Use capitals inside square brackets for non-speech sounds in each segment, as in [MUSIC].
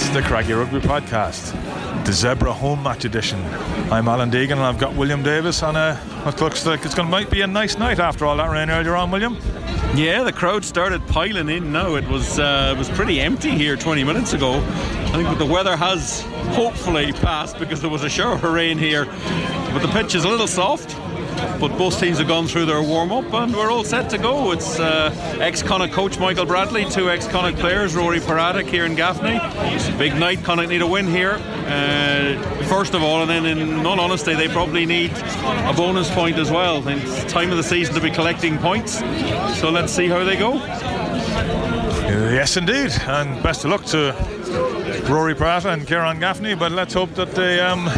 It's the Craggy Rugby Podcast, the Zebre Home Match Edition. I'm Alan Deegan and I've got William Davis on a what looks like it's going to might be a nice night after all that rain earlier on, William. Yeah, the crowd started piling in now. It was uh, it was pretty empty here 20 minutes ago. I think the weather has hopefully passed because there was a shower of rain here, but the pitch is a little soft. But both teams have gone through their warm up and we're all set to go. It's uh, ex Connacht coach Michael Bradley, two ex Connacht players, Rory Parata, Kieran Gaffney. Big night, Connacht need a win here. Uh, first of all, and then in all honesty, they probably need a bonus point as well. It's time of the season to be collecting points. So let's see how they go. Yes, indeed. And best of luck to Rory Parata and Kieran Gaffney, but let's hope that they. Um,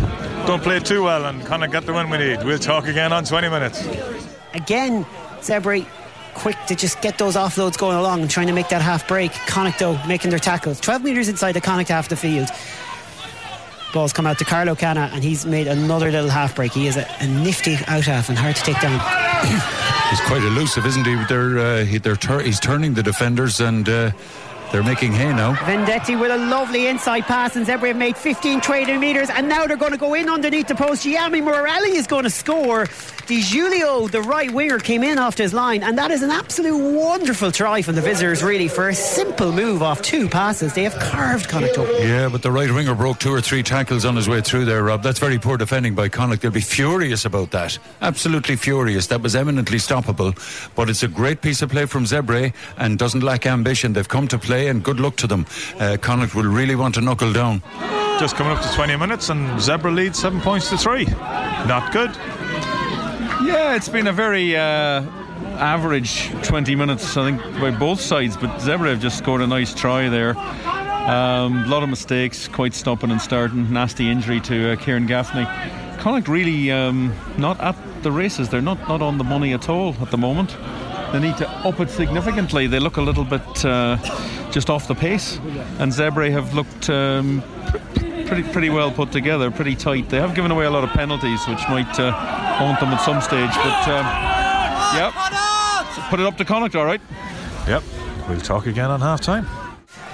don't play too well and kind of get the win we need. We'll talk again on 20 minutes. Again, Zebre quick to just get those offloads going along and trying to make that half break. Connacht though making their tackles. 12 metres inside the Connacht half the field. Balls come out to Carlo Canna and he's made another little half break. He is a, a nifty out half and hard to take down. [COUGHS] he's quite elusive, isn't he? They're, uh, he, they're tur- he's turning the defenders and. Uh, they're making hay now. Venditti with a lovely inside pass, and Zebre have made 15 trading metres, and now they're going to go in underneath the post. Gianni Morelli is going to score. Di Giulio, the right winger, came in off his line, and that is an absolute wonderful try from the visitors, really, for a simple move off two passes. They have carved Connacht up. Yeah, but the right winger broke two or three tackles on his way through there, Rob. That's very poor defending by Connacht. They'll be furious about that. Absolutely furious. That was eminently stoppable. But it's a great piece of play from Zebre and doesn't lack ambition. They've come to play and good luck to them. Uh, Connacht will really want to knuckle down. Just coming up to 20 minutes, and Zebre leads seven points to three. Not good. Yeah, it's been a very. Uh, average 20 minutes, I think, by both sides. But Zebre have just scored a nice try there. A um, lot of mistakes, quite stopping and starting. Nasty injury to uh, Kieran Gaffney. Connacht really um, not at the races. They're not, not on the money at all at the moment. They need to up it significantly. They look a little bit uh, just off the pace, and Zebre have looked um, pretty pretty well put together, pretty tight. They have given away a lot of penalties, which might uh, haunt them at some stage. But um, yeah, so put it up to Connacht, all right. Yep, we'll talk again on half time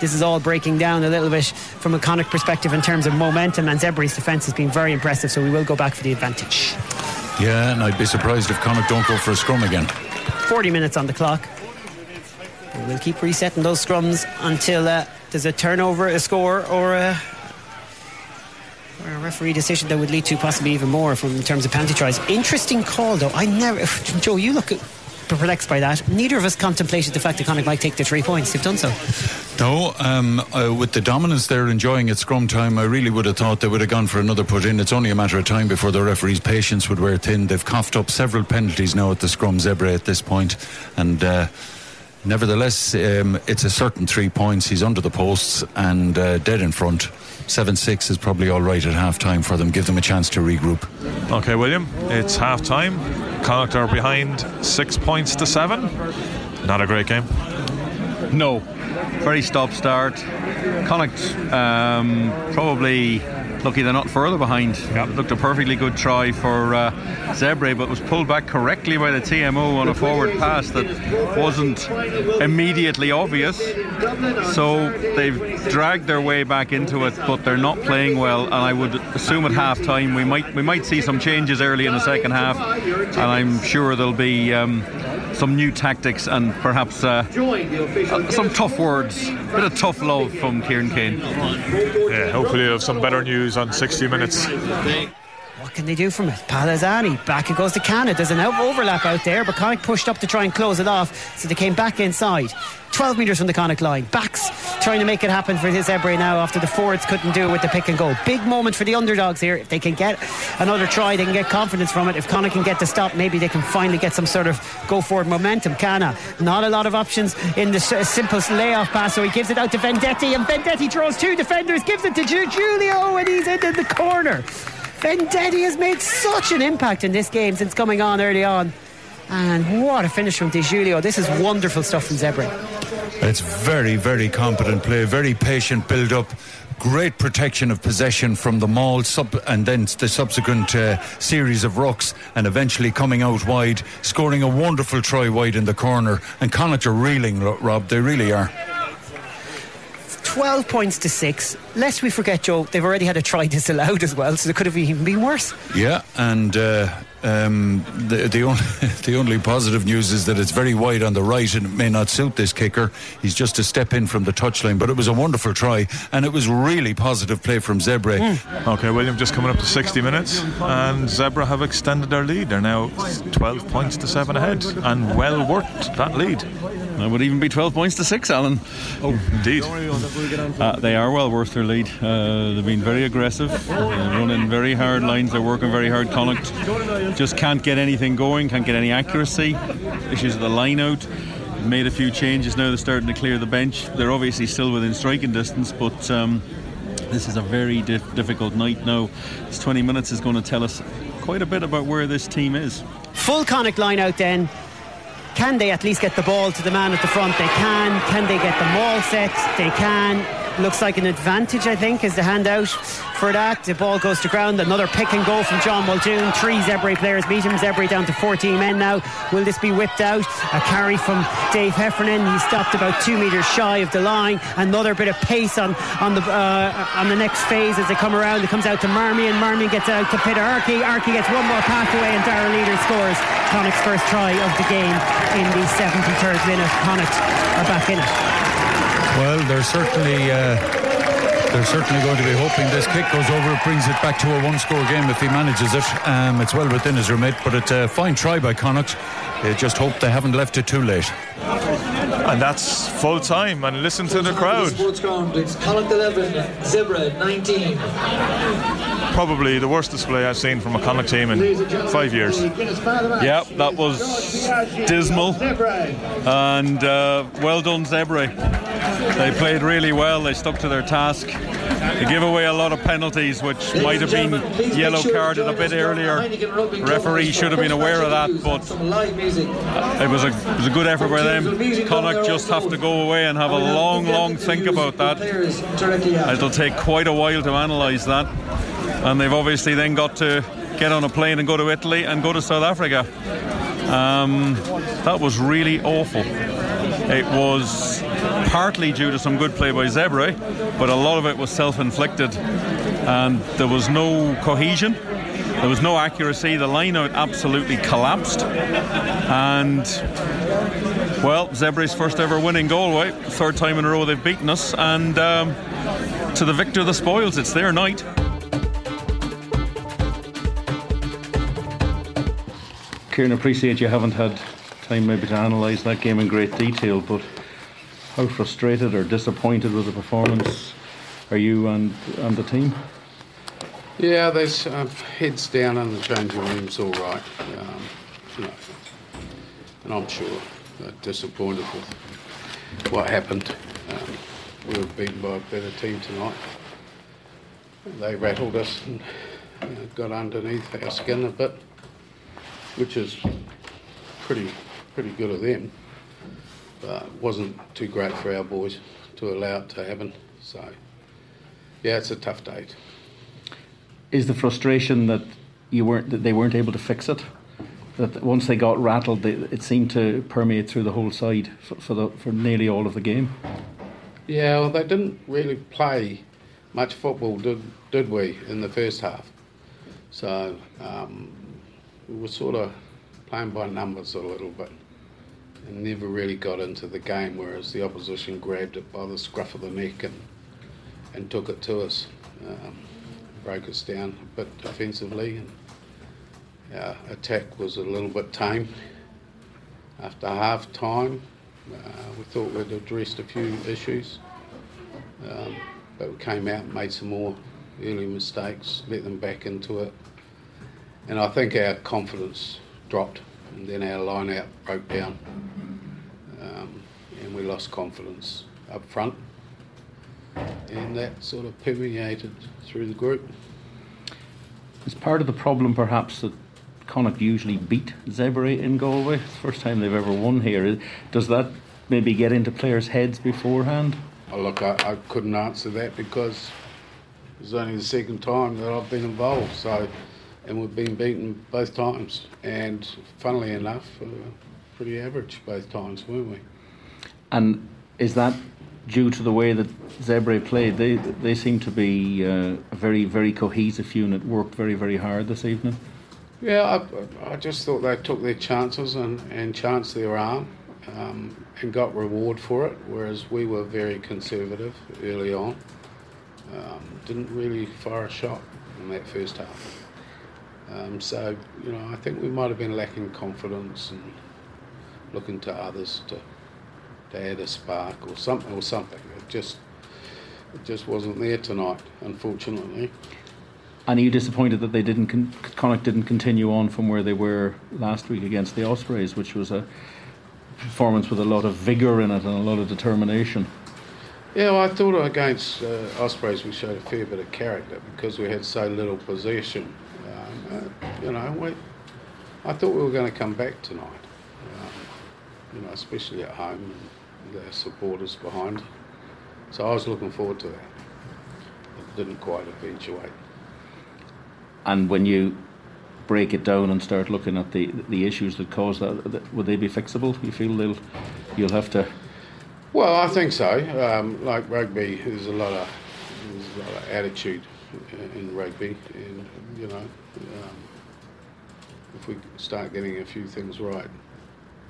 this is all breaking down a little bit from a Connacht perspective in terms of momentum, and Zebre's defence has been very impressive, so we will go back for the advantage. Yeah, and I'd be surprised if Connacht don't go for a scrum again. 40 minutes on the clock. We'll keep resetting those scrums until uh, there's a turnover, a score, or a, or a referee decision that would lead to possibly even more from in terms of penalty tries. Interesting call, though. I never, [SIGHS] Joe, you look perplexed by that. Neither of us contemplated the fact that Connacht might take the three points. They've done so. No, um, uh, with the dominance they're enjoying at scrum time, I really would have thought they would have gone for another put in. It's only a matter of time before the referee's patience would wear thin. They've coughed up several penalties now at the scrum Zebre at this point, and. Uh, nevertheless, um, it's a certain three points. He's under the posts and uh, dead in front. 7 6 is probably all right at half time for them. Give them a chance to regroup. Okay, William, it's half time. Connacht are behind six points to seven. Not a great game. No. Very stop start. Connacht um, probably lucky they're not further behind. Yep. Looked a perfectly good try for uh, Zebre, but was pulled back correctly by the TMO on a forward pass that wasn't immediately obvious. So they've dragged their way back into it, but they're not playing well. And I would assume at half time we might we might see some changes early in the second half, and I'm sure there'll be. Um, some new tactics and perhaps uh, uh, some tough words, a bit of tough love from Kieran Keane. Yeah, hopefully you'll have some better news on 60 minutes. Can they do from it? Palazzani, back it goes to Canada. There's an overlap out there, but Connacht pushed up to try and close it off, so they came back inside. 12 metres from the Connacht line. Backs trying to make it happen for his Ebre now after the forwards couldn't do it with the pick and go. Big moment for the underdogs here. If they can get another try, they can get confidence from it. If Connacht can get the stop, maybe they can finally get some sort of go forward momentum. Canna, not a lot of options in the simple layoff pass, so he gives it out to Venditti, and Venditti draws two defenders, gives it to Giulio, and he's into the corner. Venditti has made such an impact in this game since coming on early on. And what a finish from Di Giulio. This is wonderful stuff from Zebre. It's very, very competent play, very patient build up. Great protection of possession from the maul, sub, and then the subsequent uh, series of rucks, and eventually coming out wide, scoring a wonderful try wide in the corner. And Connacht are reeling, Rob, they really are. 12 points to six. Lest we forget, Joe, they've already had a try [LAUGHS] disallowed as well, so it could have even been worse. Yeah, and uh, um, the, the, only, [LAUGHS] the only positive news is that it's very wide on the right and it may not suit this kicker. He's just a step in from the touchline, but it was a wonderful try and it was really positive play from Zebre. Mm. Okay, William, just coming up to 60 minutes, and Zebre have extended their lead. They're now 12 points to 7 ahead, and well worth that lead. It would even be 12 points to 6, Alan. Oh, indeed. Uh, they are well worth their lead. Uh, they've been very aggressive, running very hard lines, they're working very hard. Connacht just can't get anything going, can't get any accuracy. Issues at the line out. Made a few changes now, they're starting to clear the bench. They're obviously still within striking distance, but. Um, this is a very dif- difficult night now. This 20 minutes is going to tell us quite a bit about where this team is. Full Connacht line out then. Can they at least get the ball to the man at the front? They can. Can they get the maul set? They can. Looks like an advantage, I think, is the handout for that. The ball goes to ground. Another pick and go from John Muldoon. Three Zebre players beat him. Zebre down to 14 men now. Will this be whipped out? A carry from Dave Heffernan. He stopped about two metres shy of the line. Another bit of pace on on the uh, on the next phase as they come around. It comes out to Marmion. Marmion gets out to Pita Ahki. Ahki gets one more pass away, and Darragh Leader scores Connacht's first try of the game in the 73rd minute. Connacht are back in it. Well, they're certainly. Uh, they're certainly going to be hoping this kick goes over. It brings it back to a one-score game if he manages it. Um, it's well within his remit, but it's a fine try by Connacht. They just hope they haven't left it too late. And that's full time. And listen to the crowd. It's Connacht 11, Zebre 19 probably the worst display I've seen from a Connacht team in five years. Yeah, that was dismal. And uh, well done, Zebre. They played really well. They stuck to their task. They give away a lot of penalties, which might have been yellow carded a bit earlier. Referee should have been aware of that, but it was a, it was a good effort by them. Connacht just have to go away and have a long, long think about that. It'll take quite a while to analyse that and they've obviously then got to get on a plane and go to Italy and go to South Africa. Um, that was really awful. It was partly due to some good play by Zebre, but a lot of it was self-inflicted, and there was no cohesion. There was no accuracy. The line out absolutely collapsed, and well, Zebre's first ever win in Galway, third time in a row they've beaten us, and um, to the victor the spoils. It's their night. Kieran, appreciate you haven't had time maybe to analyse that game in great detail, but how frustrated or disappointed with the performance are you and, and the team? Yeah, there's uh, heads down in the changing room's all right. Um, you know, and I'm sure they're disappointed with what happened. Um, we were beaten by a better team tonight. They rattled us and uh, got underneath our skin a bit which is pretty pretty good of them. But wasn't too great for our boys to allow it to happen. So yeah, it's a tough date. Is the frustration that you weren't that they weren't able to fix it? That once they got rattled, they, it seemed to permeate through the whole side for, for, the, for nearly all of the game. Yeah, well, they didn't really play much football, did did we, in the first half? So um, we were sort of playing by numbers a little bit and never really got into the game, whereas the opposition grabbed it by the scruff of the neck and, and took it to us, um, broke us down a bit defensively, and our attack was a little bit tame. After half time, uh, we thought we'd addressed a few issues, um, but we came out and made some more early mistakes, let them back into it. And I think our confidence dropped, and then our line out broke down, lost confidence up front, and that sort of permeated through the group. Is part of the problem perhaps that Connacht usually beat Zebre in Galway? It's the first time they've ever won here. Does that maybe get into players' heads beforehand? Oh, look, I, I couldn't answer that because it's only the second time that I've been involved, so and we've been beaten both times. And funnily enough, uh, pretty average both times, weren't we? And is that due to the way that Zebre played. They they seem to be uh, a very very cohesive unit. Worked very very hard this evening. Yeah, I, I just thought they took their chances and, and chanced their arm um, and got reward for it, whereas we were very conservative early on. Um, didn't really fire a shot in that first half. Um, so, you know, I think we might have been lacking confidence and looking to others to, to add a spark or something or something. It just it just wasn't there tonight, unfortunately. And are you disappointed that they didn't con- Connacht didn't continue on from where they were last week against the Ospreys, which was a performance with a lot of vigour in it and a lot of determination? Yeah, well, I thought against uh, Ospreys we showed a fair bit of character because we had so little possession. Um, uh, you know, we, I thought we were going to come back tonight. Um, you know, especially at home and the supporters behind. So I was looking forward to that. It didn't quite eventuate. And when you break it down and start looking at the the issues that cause that, would they be fixable? You feel they'll you'll have to. Well, I think so. Um, like rugby, there's a lot of there's a lot of attitude in rugby, and you know, um, if we start getting a few things right,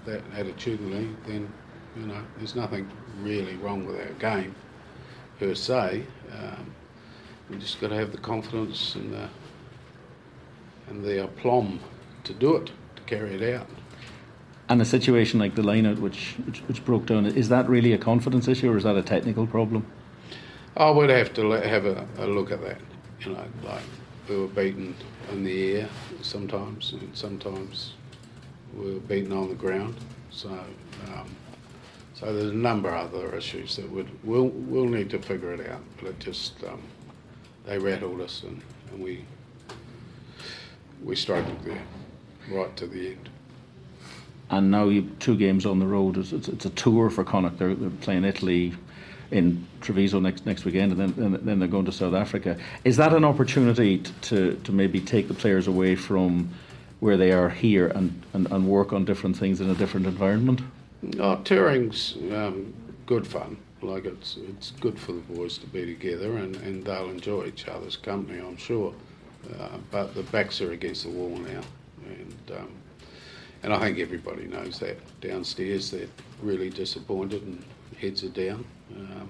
that attitudinally, then you know, there's nothing really wrong with our game per se. Um, we just got to have the confidence and the and the aplomb to do it, to carry it out. And a situation like the lineout, which, which, which broke down, is that really a confidence issue or is that a technical problem? I would have to have a, a look at that. You know, like we were beaten in the air sometimes, and sometimes we were beaten on the ground. So, um, so there's a number of other issues that would we'll we'll need to figure it out. But it just um, they rattled us, and, and we we struggled there right to the end. And now you two games on the road. It's, it's, it's a tour for Connacht. They're, they're, playing Italy in Treviso next next weekend, and then then they're going to South Africa. Is that an opportunity to to maybe take the players away from where they are here and, and, and work on different things in a different environment? Oh, touring's um, good fun. Like it's it's good for the boys to be together, and, and they'll enjoy each other's company, I'm sure. Uh, but the backs are against the wall now, and um, and I think everybody knows that. Downstairs, they're really disappointed, and heads are down. Um,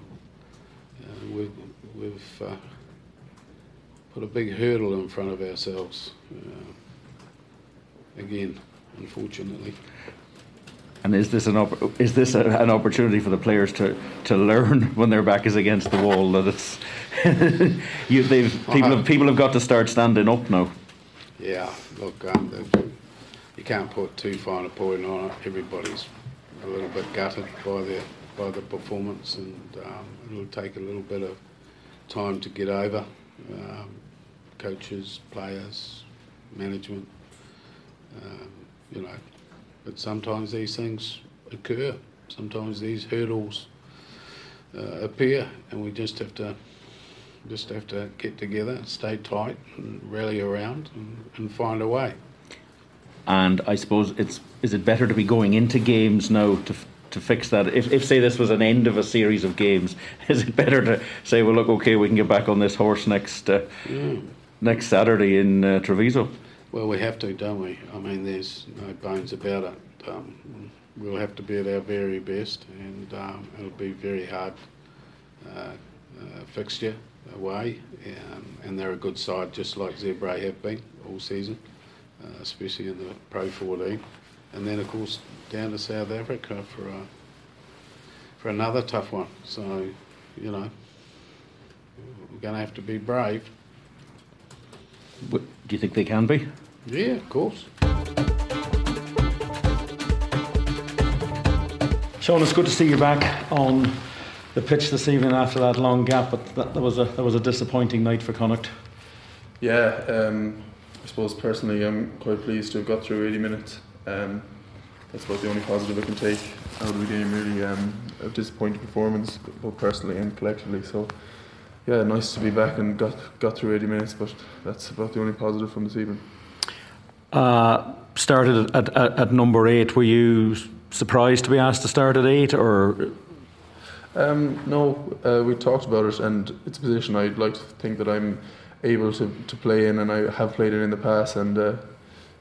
uh, we've we've uh, put a big hurdle in front of ourselves uh, again, unfortunately. And is this an op- is this a, an opportunity for the players to, to learn [LAUGHS] when their back is against the wall that it's [LAUGHS] you, they've, people have people have got to start standing up now. Yeah, look, um, you can't put too fine a point on it. Everybody's a little bit gutted by the by the performance, and um, it'll take a little bit of time to get over. Um, coaches, players, management, um, you know, but sometimes these things occur. Sometimes these hurdles uh, appear, and we just have to just have to get together, stay tight, and rally around, and, and find a way. And I suppose it's is it better to be going into games now to to fix that? If, if say this was an end of a series of games, [LAUGHS] is it better to say, well, look, okay, we can get back on this horse next uh, mm. next Saturday in uh, Treviso? Well, we have to, don't we? I mean, there's no bones about it. Um, we'll have to be at our very best, and um, it'll be very hard uh, uh, fixture away, um, and they're a good side, just like Zebre have been all season, uh, especially in the Pro 14. And then, of course, down to South Africa for a, for another tough one. So, you know, we're going to have to be brave. Do you think they can be? Yeah, of course. Sean, it's good to see you back on the pitch this evening after that long gap, but that, that was a that was a disappointing night for Connacht. Yeah, um, I suppose personally, I'm quite pleased to have got through 80 minutes. Um, that's about the only positive I can take out of the game. Really, um, a disappointing performance, both personally and collectively. So, yeah, nice to be back and got got through 80 minutes. But that's about the only positive from this evening. Uh, started at, at, at number eight. Were you surprised to be asked to start at eight, or Um, no, uh, we talked about it, and it's a position I'd like to think that I'm able to, to play in, and I have played it in the past, and uh,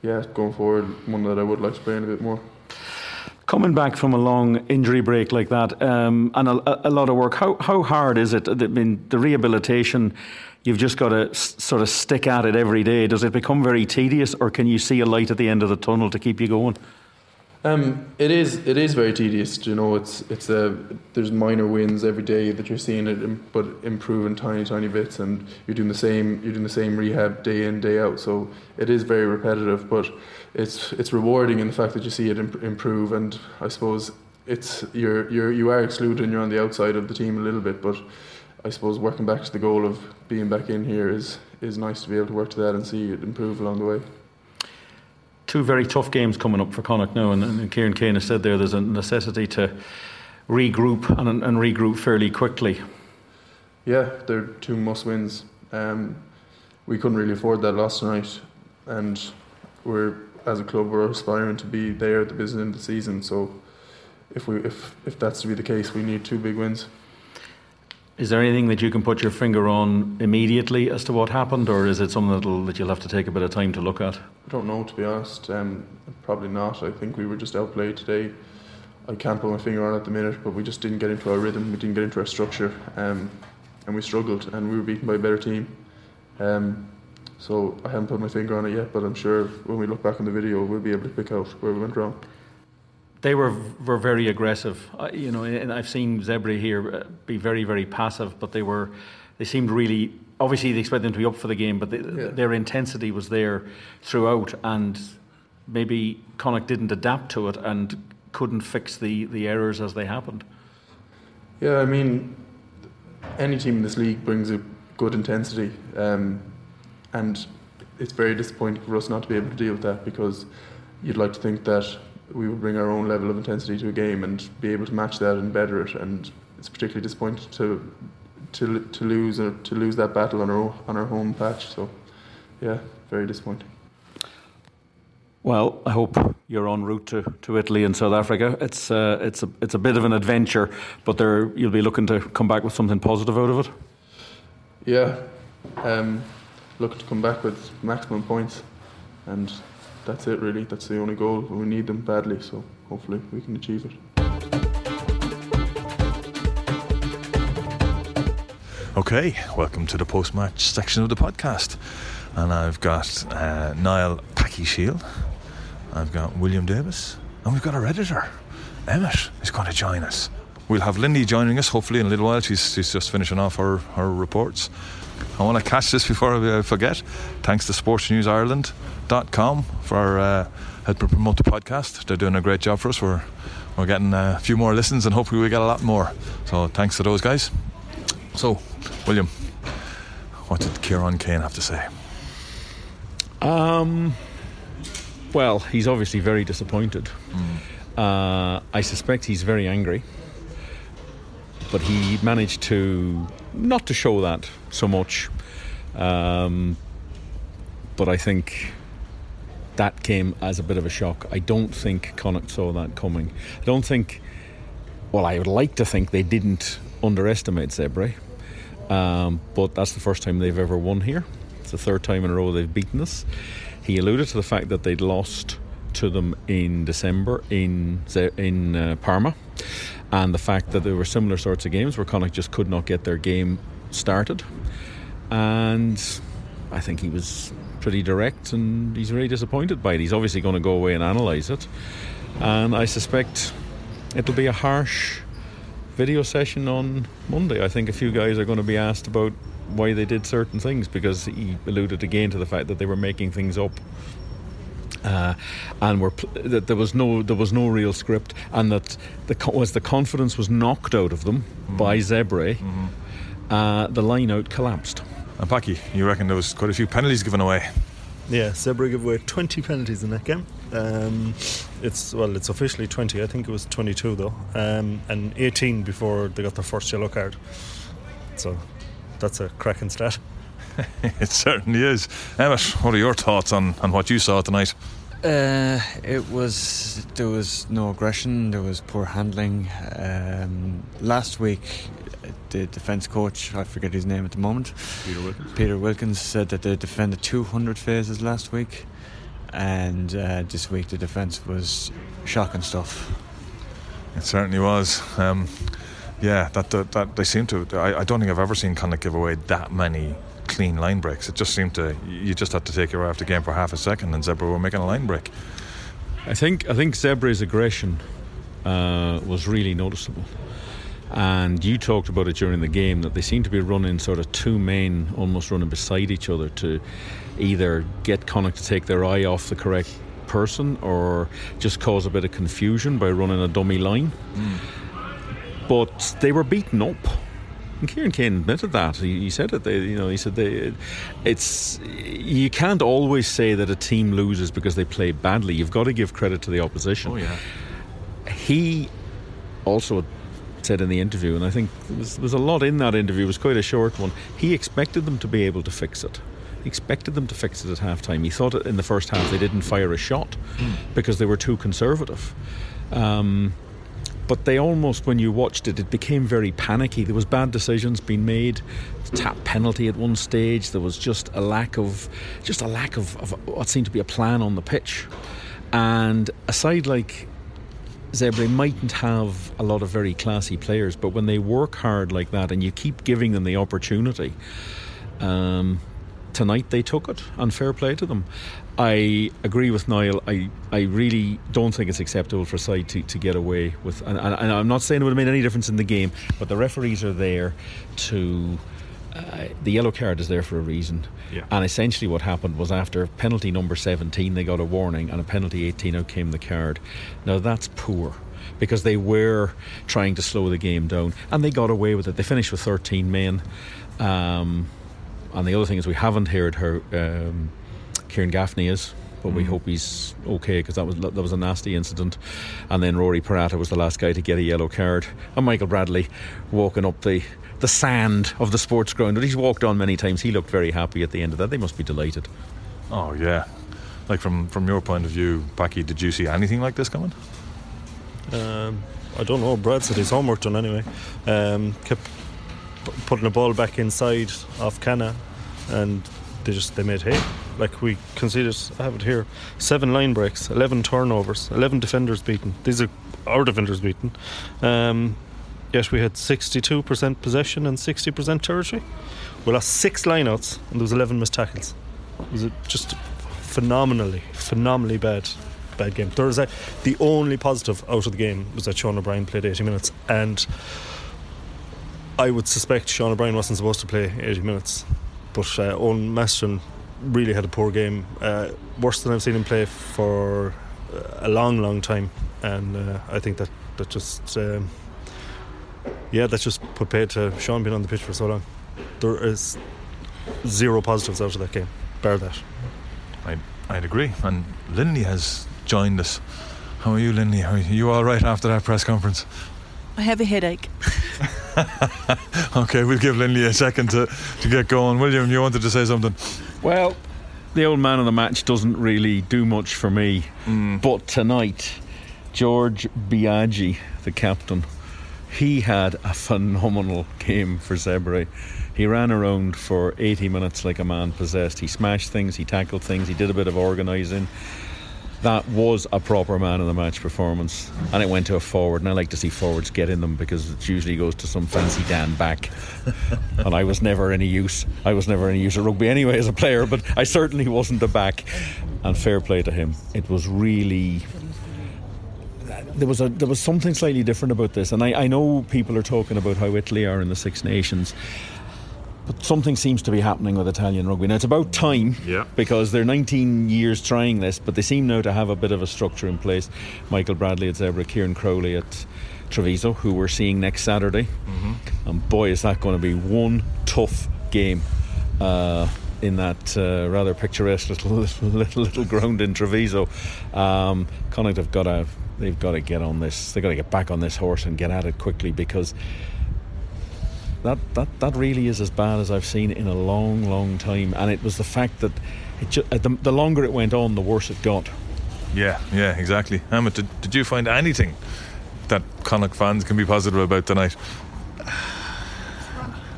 yeah, going forward, one that I would like to play in a bit more. Coming back from a long injury break like that, um, and a, a, lot of work, how, how hard is it? I mean, the rehabilitation, you've just got to s- sort of stick at it every day. Does it become very tedious, or can you see a light at the end of the tunnel to keep you going? Um, it is it is very tedious. You know, it's it's a there's minor wins every day that you're seeing it, but improving tiny tiny bits, and you're doing the same you're doing the same rehab day in day out. So it is very repetitive, but it's it's rewarding in the fact that you see it imp- improve. And I suppose it's you're you're you are excluded and you're on the outside of the team a little bit, but I suppose working back to the goal of being back in here is is nice to be able to work to that and see it improve along the way two very tough games coming up for Connacht now, and, and Kieran Keane has said there there's a necessity to regroup and, and regroup fairly quickly. Yeah, they're two must wins. Um, we couldn't really afford that loss tonight, and we're as a club we're aspiring to be there at the business end of the season. So if we if if that's to be the case, we need two big wins. Is there anything that you can put your finger on immediately as to what happened, or is it something that you'll have to take a bit of time to look at? I don't know, to be honest. Um, probably not. I think we were just outplayed today. I can't put my finger on it at the minute, but we just didn't get into our rhythm. We didn't get into our structure, um, and we struggled. And we were beaten by a better team. Um, so I haven't put my finger on it yet, but I'm sure when we look back on the video, we'll be able to pick out where we went wrong they were were very aggressive. Uh, you know, and I've seen Zebre here uh, be very very passive, but they were they seemed really obviously they expect them to be up for the game, but they, yeah. their intensity was there throughout, and maybe Connacht didn't adapt to it and couldn't fix the the errors as they happened. Yeah, I mean, any team in this league brings a good intensity, um, and it's very disappointing for us not to be able to deal with that because you'd like to think that we would bring our own level of intensity to a game and be able to match that and better it. And it's particularly disappointing to to to lose or to lose that battle on our on our home patch. So, yeah, very disappointing. Well, I hope you're en route to, to Italy and South Africa. It's uh, it's a it's a bit of an adventure, but there you'll be looking to come back with something positive out of it. Yeah, um, looking to come back with maximum points, and that's it really. That's the only goal. We need them badly, so hopefully we can achieve it. Okay, welcome to the post-match section of the podcast, and I've got uh, Niall Packy Shield, I've got William Davis, and we've got our editor, Emmett, is going to join us. We'll have Lindy joining us hopefully in a little while. She's, she's just finishing off her, her reports. I want to catch this [LAUGHS] before I forget. Thanks to Sports News Ireland com for uh, helping promote the podcast. They're doing a great job for us. We're we're getting a few more listens and hopefully we get a lot more. So thanks to those guys. So, William, what did Kieran Keane have to say? Um, well, he's obviously very disappointed. Mm. Uh, I suspect he's very angry, but he managed to not to show that so much. Um, but I think that came as a bit of a shock. I don't think Connacht saw that coming. I don't think, well, I would like to think they didn't underestimate Zebre, um, but that's the first time they've ever won here. It's the third time in a row they've beaten us. He alluded to the fact that they'd lost to them in December in in uh, Parma, and the fact that there were similar sorts of games where Connacht just could not get their game started, and I think he was pretty direct, and he's very disappointed by it. He's obviously going to go away and analyse it, and I suspect it'll be a harsh video session on Monday. I think a few guys are going to be asked about why they did certain things because he alluded again to the fact that they were making things up. Uh, and were pl- that there was no there was no real script, and that the co- was the confidence was knocked out of them mm-hmm. by Zebre. Mm-hmm. Uh, the line out collapsed. And Packy, you reckon there was quite a few penalties given away? Yeah, Zebre gave away 20 penalties in that game. Um, it's well, it's officially 20. I think it was 22 though, um, and 18 before they got their first yellow card. So that's a cracking stat. [LAUGHS] it certainly is. Emmett, what are your thoughts on, on what you saw tonight? Uh, it was there was no aggression. There was poor handling. Um, last week, the defence coach, I forget his name at the moment, Peter Wilkins. Peter Wilkins said that they defended 200 phases last week, and uh, this week the defence was shocking stuff. It certainly was. Um, yeah, that, that, that they seem to. I, I don't think I've ever seen Connacht give away that many clean line breaks. It just seemed to. You just had to take your eye off the game for half a second, and Zebre were making a line break. I think I think Zebre's aggression uh, was really noticeable. And you talked about it during the game that they seem to be running sort of two men almost running beside each other to either get Connacht to take their eye off the correct person or just cause a bit of confusion by running a dummy line. But they were beaten up. And Kieran Keane admitted that. He, he said it. They, you know, he said they, it's you can't always say that a team loses because they play badly. You've got to give credit to the opposition. Oh yeah. He also said in the interview, and I think there was, there was a lot in that interview. It was quite a short one. He expected them to be able to fix it. He expected them to fix it at halftime. He thought in the first half they didn't fire a shot because they were too conservative. Um, but they almost, when you watched it, it became very panicky. There was bad decisions being made, tap penalty at one stage. There was just a lack of, just a lack of, of what seemed to be a plan on the pitch. And a side like Zebre mightn't have a lot of very classy players, but when they work hard like that and you keep giving them the opportunity, um, tonight they took it, and fair play to them. I agree with Niall. I, I really don't think it's acceptable for a side to, to get away with, and, and, and I'm not saying it would have made any difference in the game, but the referees are there to. Uh, the yellow card is there for a reason. Yeah. And essentially, what happened was after penalty number 17, they got a warning, and a penalty 18 out came the card. Now, that's poor because they were trying to slow the game down, and they got away with it. They finished with 13 men. Um, and the other thing is, we haven't heard her. Um, Kieran Gaffney is, but we hope he's okay because that was that was a nasty incident. And then Rory Parata was the last guy to get a yellow card, and Michael Bradley walking up the the sand of the sports ground that he's walked on many times. He looked very happy at the end of that. They must be delighted. Oh yeah. Like from from your point of view, Packy, did you see anything like this coming? Um, I don't know. Brad said his homework done anyway. Um, kept putting the ball back inside off Canna, and they just they made hay. Like we conceded, I have it here: seven line breaks, eleven turnovers, eleven defenders beaten. These are our defenders beaten. Um, yet we had 62% possession and 60% territory. We lost six lineouts and there was 11 missed tackles. It was just phenomenally, phenomenally bad, bad game. There was the only positive out of the game was that Sean O'Brien played 80 minutes, and I would suspect Sean O'Brien wasn't supposed to play 80 minutes, but uh, Owen Mastron really had a poor game, uh, worse than I've seen him play for uh, a long, long time, and uh, I think that that just. Um, yeah, that's just put paid to Sean being on the pitch for so long. There is zero positives out of that game, bar that. I'd, I'd agree. And Linley has joined us. How are you, Linley? Are you all right after that press conference? I have a headache. [LAUGHS] [LAUGHS] Okay, we'll give Lindley a second to, to get going. William, you wanted to say something? Well, the old man of the match doesn't really do much for me. Hmm. But tonight, George Biagi, the captain, he had a phenomenal game for Zebre. He ran around for 80 minutes like a man possessed. He smashed things, he tackled things, he did a bit of organising. That was a proper man of the match performance, and it went to a forward. And I like to see forwards get in them because it usually goes to some fancy Dan back. [LAUGHS] and I was never any use. I was never any use at rugby anyway as a player, but I certainly wasn't a back. And fair play to him. It was really there was a there was something slightly different about this, and I, I know people are talking about how Italy are in the Six Nations. But something seems to be happening with Italian rugby. Now it's about time Yeah. because they're 19 years trying this, but they seem now to have a bit of a structure in place. Michael Bradley at Zebre, Kieran Crowley at Treviso, who we're seeing next Saturday. And boy, is that going to be one tough game uh, in that uh, rather picturesque little, [LAUGHS] little little little ground in Treviso. Um, Connacht have got to they've got to get on this. They've got to get back on this horse and get at it quickly because that, that, that really is as bad as I've seen in a long, long time. And it was the fact that it ju- uh, the, the longer it went on, the worse it got. Yeah, yeah, exactly. Emmett, did, did you find anything that Connacht fans can be positive about tonight?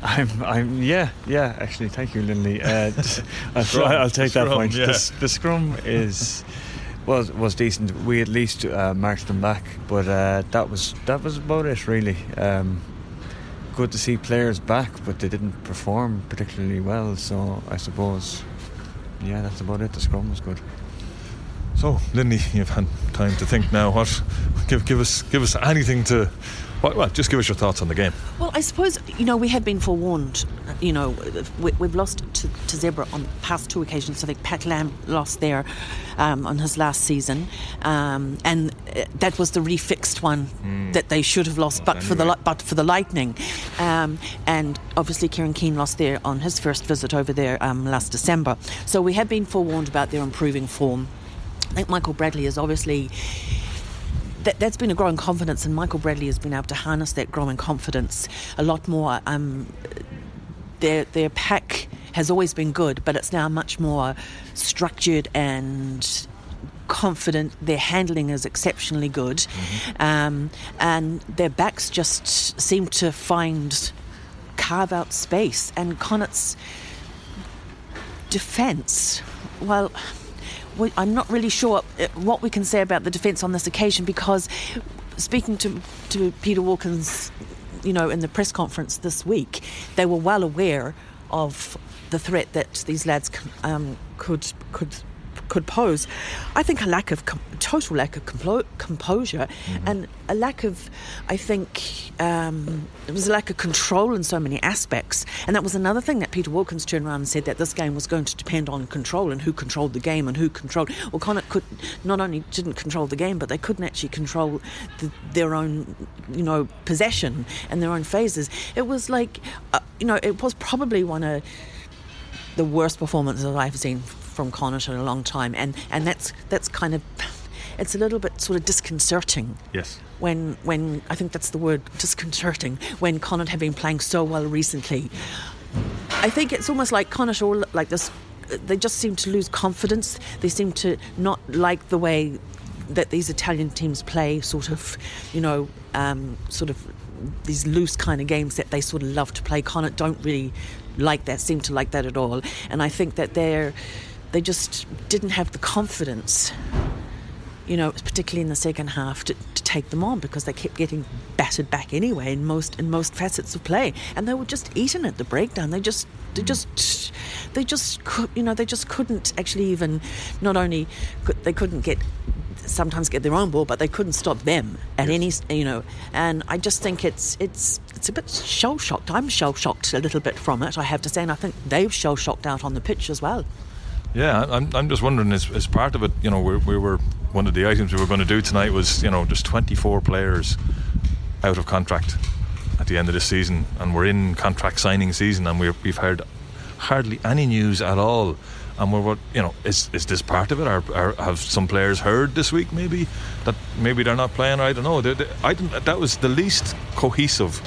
I'm, I'm, yeah, yeah. Actually, thank you, Lindley. Uh, [LAUGHS] I'll, Scrum, I'll take the that scrum, point. yeah. The, the scrum is was was decent. We at least uh, marched them back, but uh, that was that was about it, really. Um, good to see players back, but they didn't perform particularly well. So I suppose, yeah, that's about it. The scrum was good. So, Lindy, you've had time to think now. What? Give, give us, give us anything to. Well, well, just give us your thoughts on the game. Well, I suppose you know we have been forewarned. You know, we, we've lost to, to Zebre on the past two occasions. I think Pat Lam lost there um, on his last season, um, and uh, that was the refixed one that they should have lost, but for the but for the Lightning, um, and obviously Kieran Keane lost there on his first visit over there um, last December. So we have been forewarned about their improving form. I think Michael Bradley is obviously that, that's been a growing confidence, and Michael Bradley has been able to harness that growing confidence a lot more. Um, their their pack has always been good, but it's now much more structured and confident. Their handling is exceptionally good, um, and their backs just seem to find carve out space. And Connacht's defence, well. We- I'm not really sure uh, what we can say about the defence on this occasion because speaking to, to Peter Wilkins, you know, in the press conference this week, they were well aware of the threat that these lads um, could could could pose. I think a lack of com- total lack of complo- composure and a lack of, I think, um, it was a lack of control in so many aspects. And that was another thing that Peter Wilkins turned around and said that this game was going to depend on control and who controlled the game and who controlled. Well, Connacht could not only didn't control the game, but they couldn't actually control the, their own, you know, possession and their own phases. It was like, uh, you know, it was probably one of the worst performances I've seen from Connacht in a long time, and and that's that's kind of it's a little bit sort of disconcerting Yes. when when I think that's the word disconcerting when Connacht have been playing so well recently. I think it's almost like Connacht all like this. They just seem to lose confidence. They seem to not like the way that these Italian teams play. Sort of, you know, um, sort of these loose kind of games that they sort of love to play. Connacht don't really like that. Seem to like that at all. And I think that they're they just didn't have the confidence you know, particularly in the second half, to, to take them on because they kept getting battered back anyway in most in most facets of play, and they were just eaten at the breakdown. They just they just they just could you know they just couldn't actually even not only could, they couldn't get sometimes get their own ball, but they couldn't stop them at any you know. And I just think it's it's it's a bit shell shocked. I'm shell shocked a little bit from it, I have to say, and I think they've shell shocked out on the pitch as well. Yeah, I'm, I'm just wondering, as, as part of it, you know, we, we were one of the items we were going to do tonight was, you know, there's 24 players out of contract at the end of this season, and we're in contract signing season, and we're, we've heard hardly any news at all. And we're, what- you know, is is this part of it? Are, are have some players heard this week maybe that maybe they're not playing? I don't know. They- they- I that was the least cohesive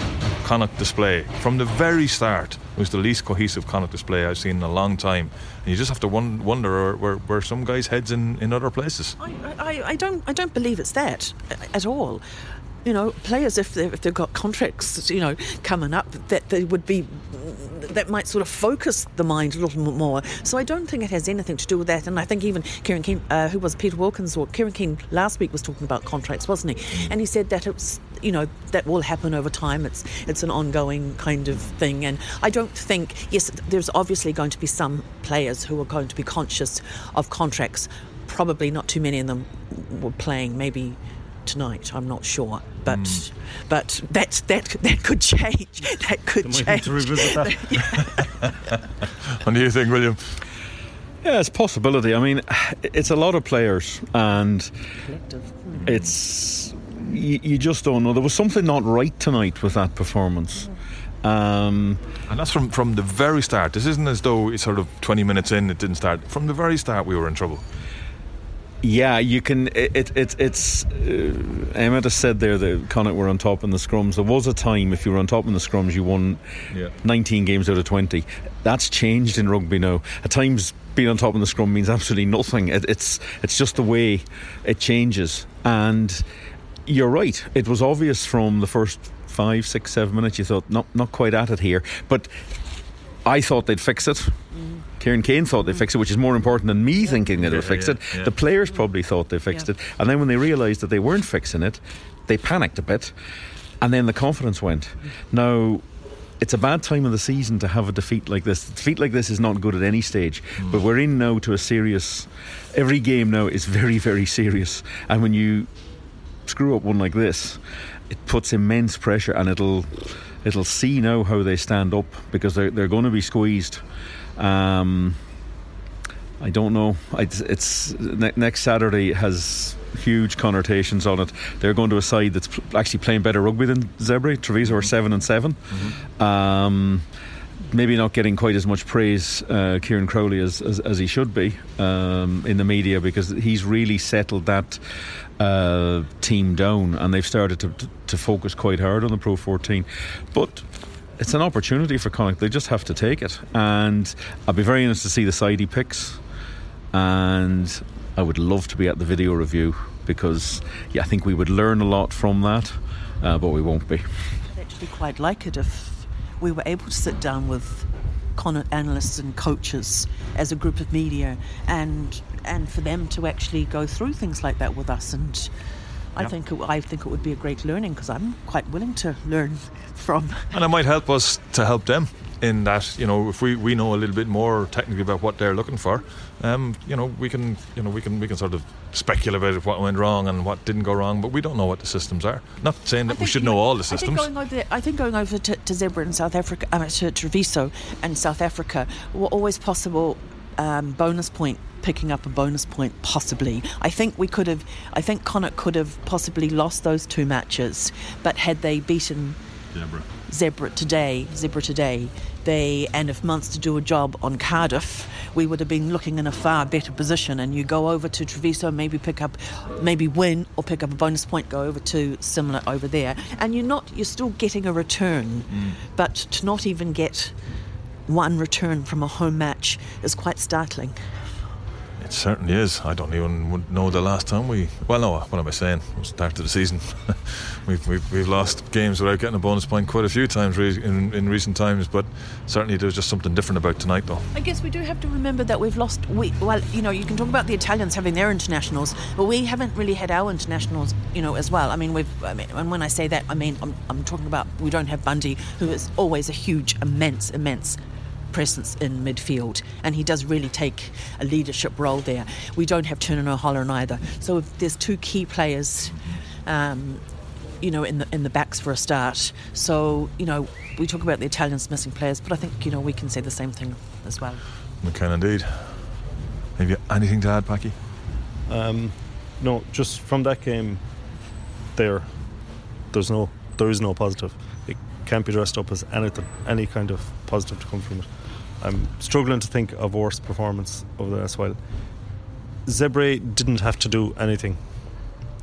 Connacht display from the very start. It was the least cohesive Connacht display I've seen in a long time. And you just have to wonder where, were some guys' heads in, in other places. I, I, I don't I don't believe it's that uh, at all. You know, players if they if they've got contracts, you know, coming up, that they would be that might sort of focus the mind a little more. So I don't think it has anything to do with that. And I think even Kieran Keane, uh, who was Peter Wilkins or Kieran Keane last week was talking about contracts, wasn't he? And he said that it's you know that will happen over time. It's it's an ongoing kind of thing. And I don't think yes, there's obviously going to be some players who are going to be conscious of contracts probably not too many of them were playing maybe tonight i'm not sure but Hmm. but that that that could change that could might need change to revisit that. [LAUGHS] [LAUGHS] What do you think, William? Yeah, it's a possibility. I mean, it's a lot of players, and it's you, you just don't know. There was something not right tonight with that performance. Um, And that's from, from the very start. This isn't as though it's sort of 20 minutes in, it didn't start. From the very start, we were in trouble. Yeah, you can. It, it, it it's. Uh, Emmett has said there that Connacht were on top in the scrums. There was a time if you were on top in the scrums, you won Yeah. 19 games out of 20. That's changed in rugby now. At times, being on top in the scrum means absolutely nothing. It, it's it's just the way it changes. And you're right. It was obvious from the first five, six, seven minutes. You thought not not quite at it here, but I thought they'd fix it. Kieran Keane thought they mm. fixed it, which is more important than me thinking that they'd fix yeah, it. yeah. The players probably thought they fixed Yeah. it. And then when they realised that they weren't fixing it, they panicked a bit. And then the confidence went. Mm. Now, it's a bad time of the season to have a defeat like this. A defeat like this is not good at any stage. Mm. But we're in now to a serious. Every game now is very, very serious. And when you screw up one like this, it puts immense pressure, and it'll it'll see now how they stand up because they're they're going to be squeezed. Um, I don't know. It's, it's ne- next Saturday has huge connotations on it. They're going to a side that's pl- actually playing better rugby than Zebre. Treviso are seven and 7 Um, maybe not getting quite as much praise, uh, Kieran Crowley, as, as, as he should be um, in the media because he's really settled that uh, team down and they've started to, to, to focus quite hard on the Pro 14. But it's an opportunity for Connacht. They just have to take it. And I'd be very interested to see the side he picks. And I would love to be at the video review because, yeah, I think we would learn a lot from that, uh, but we won't be. I'd actually quite like it if we were able to sit down with Connacht analysts and coaches as a group of media and and for them to actually go through things like that with us and I Yeah. think it, I think it would be a great learning because I'm quite willing to learn [LAUGHS] from [LAUGHS] And it might help us to help them in that, you know, if we, we know a little bit more technically about what they're looking for, um, you know, we can you know, we can we can sort of speculate about what went wrong and what didn't go wrong, but we don't know what the systems are. Not saying that we should know all the I think systems. going over, I think going over to, to Zebre in South Africa, um, to Treviso and South Africa, were always possible um, bonus point, picking up a bonus point, possibly. I think we could have, I think Connacht could have possibly lost those two matches, but had they beaten Zebre. Zebre today, Zebre today, they and if Munster do a job on Cardiff, we would have been looking in a far better position. And you go over to Treviso, maybe pick up, maybe win or pick up a bonus point, go over to similar over there, and you're not, you're still getting a return, hmm. but to not even get one return from a home match is quite startling. It certainly is. I don't even know the last time we. Well, no. What am I saying? Was start of the season. [LAUGHS] we've, we've we've lost games without getting a bonus point quite a few times in in recent times, but certainly there's just something different about tonight, though. I guess we do have to remember that we've lost. We, well, you know, you can talk about the Italians having their internationals, but we haven't really had our internationals, you know, as well. I mean, we've. I mean, and when I say that, I mean I'm, I'm talking about we don't have Bundy, who is always a huge, immense, immense presence in midfield, and he does really take a leadership role there. We don't have Turner or O'Halloran either. So if there's two key players. Um, you know, in the in the backs for a start. So, you know, we talk about the Italians missing players, but I think you know we can say the same thing as well. We can indeed. Have you anything to add, Packy? Um, no, just from that game, there, there's no, there is no positive. It can't be dressed up as anything, any kind of positive to come from it. I'm struggling to think of worse performance over the last while. Zebre didn't have to do anything.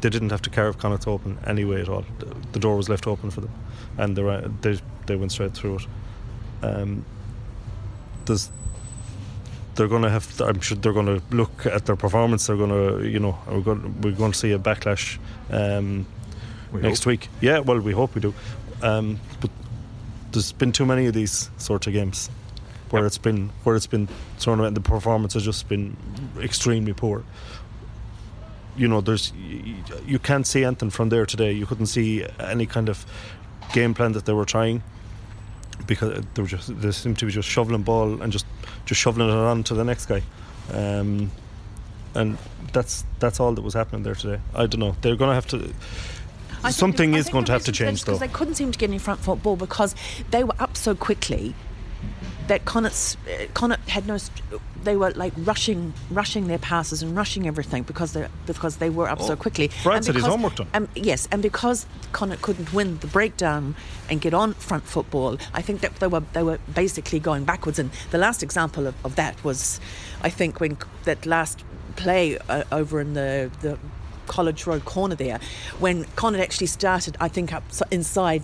They didn't have to carve Connacht open anyway at all. The, door was left open for them, and they, they they went straight through it. Um, there's they're going to have. To, I'm sure they're going to look at their performance. They're going to, you know, we're going, we're going to see a backlash um, We next hope. week. Yeah, well, we hope we do. Um, but there's been too many of these sorts of games where it's been where it's been thrown away, and the performance has just been extremely poor. You know, there's you, you can't see anything from there today. You couldn't see any kind of game plan that they were trying because they were just they seemed to be just shoveling ball and just just shoveling it on to the next guy, um, and that's that's all that was happening there today. I don't know. They're going to have to. I Something the- is going to have to change, this is 'cause though. They couldn't seem to get any front foot ball because they were up so quickly. That Connacht, uh, Connacht had no. St- they were like rushing, rushing their passes and rushing everything because they because they were up so Oh, quickly. Brad And said his homework done. Um, yes, and because Connacht couldn't win the breakdown and get on front football, I think that they were they were basically going backwards. And the last example of, of that was, I think, when that last play uh, over in the the College Road corner there, when Connacht actually started, I think up inside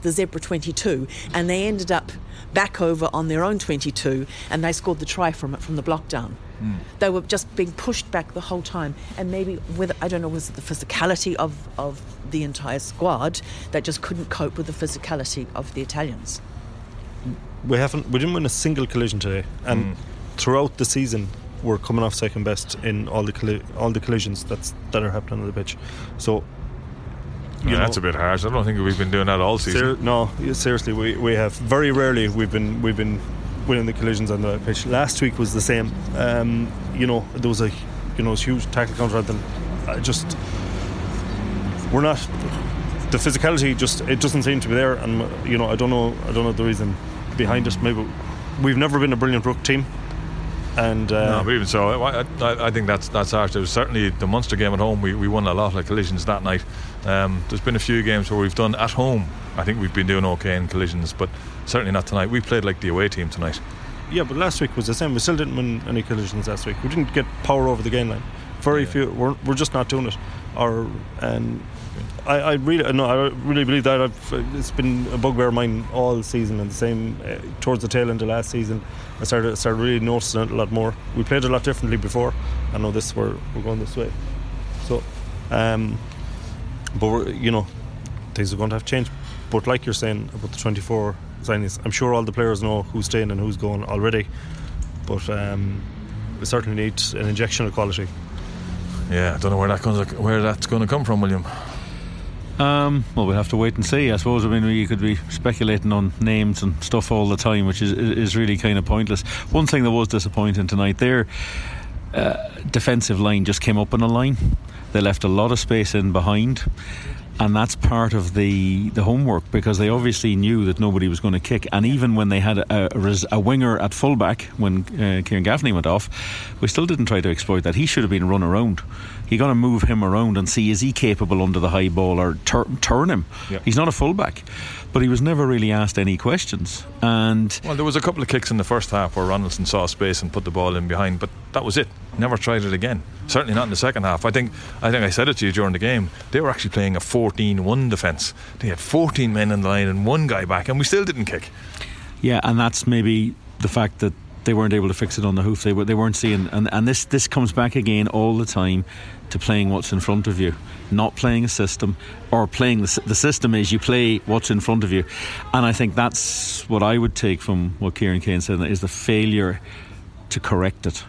the Zebre 22, and they ended up back over on their own 22, and they scored the try from it from the block down. Hmm. They were just being pushed back the whole time, and maybe with I don't know was it the physicality of of the entire squad that just couldn't cope with the physicality of the Italians. we haven't we didn't win a single collision today, and hmm. throughout the season we're coming off second best in all the colli- all the collisions that's that are happening on the pitch. So. you Yeah, know, that's a bit harsh. I don't think we've been doing that all season. Ser- no, seriously, we, we have very rarely we've been we've been winning the collisions on the pitch. Last week was the same. Um, you know, there was a you know huge tackle counter and I just we're not the physicality just it doesn't seem to be there and you know I don't know I don't know the reason behind it. Maybe we've never been a brilliant ruck team. And uh, no, but even so, I, I, I think that's that's harsh. There was certainly the Munster game at home. We, we won a lot of collisions that night. Um, there's been a few games where we've done at home. I think we've been doing okay in collisions, but certainly not tonight. We played like the away team tonight. Yeah, but last week was the same. We still didn't win any collisions last week. We didn't get power over the gain line. Very few. We're, we're just not doing it. Or and I, I really no, I really believe that. I've, it's been a bugbear of mine all season, and the same uh, towards the tail end of last season. I started started really noticing it a lot more. We played a lot differently before. I know this we're we're going this way. So, um, but you know, things are going to have changed. But like you're saying about the 24 signings, I'm sure all the players know who's staying and who's going already. But um, we certainly need an injection of quality. Yeah, I don't know where that comes, where that's going to come from, William. Um, well, we'll have to wait and see. I suppose. I mean, you could be speculating on names and stuff all the time, which is is really kind of pointless. One thing that was disappointing tonight, their uh, defensive line just came up in a line. They left a lot of space in behind. And that's part of the, the homework because they obviously knew that nobody was going to kick. And even when they had a, a, a winger at fullback, when uh, Kieran Gaffney went off, we still didn't try to exploit that. He should have been run around. You got to move him around and see is he capable under the high ball or tur- turn him. Yeah. He's not a fullback, but he was never really asked any questions. And Well, there was a couple of kicks in the first half where Ronaldson saw space and put the ball in behind, but that was it. Never tried it again. Certainly not in the second half. I think I think I said it to you during the game. They were actually playing a 14-1 defence. They had 14 men in the line and one guy back, and we still didn't kick. Yeah, and that's maybe the fact that they weren't able to fix it on the hoof. They were they weren't seeing, and, and this this comes back again all the time to playing what's in front of you, not playing a system or playing the, the system is you play what's in front of you, and I think that's what I would take from what Kieran Keane said is the failure to correct it.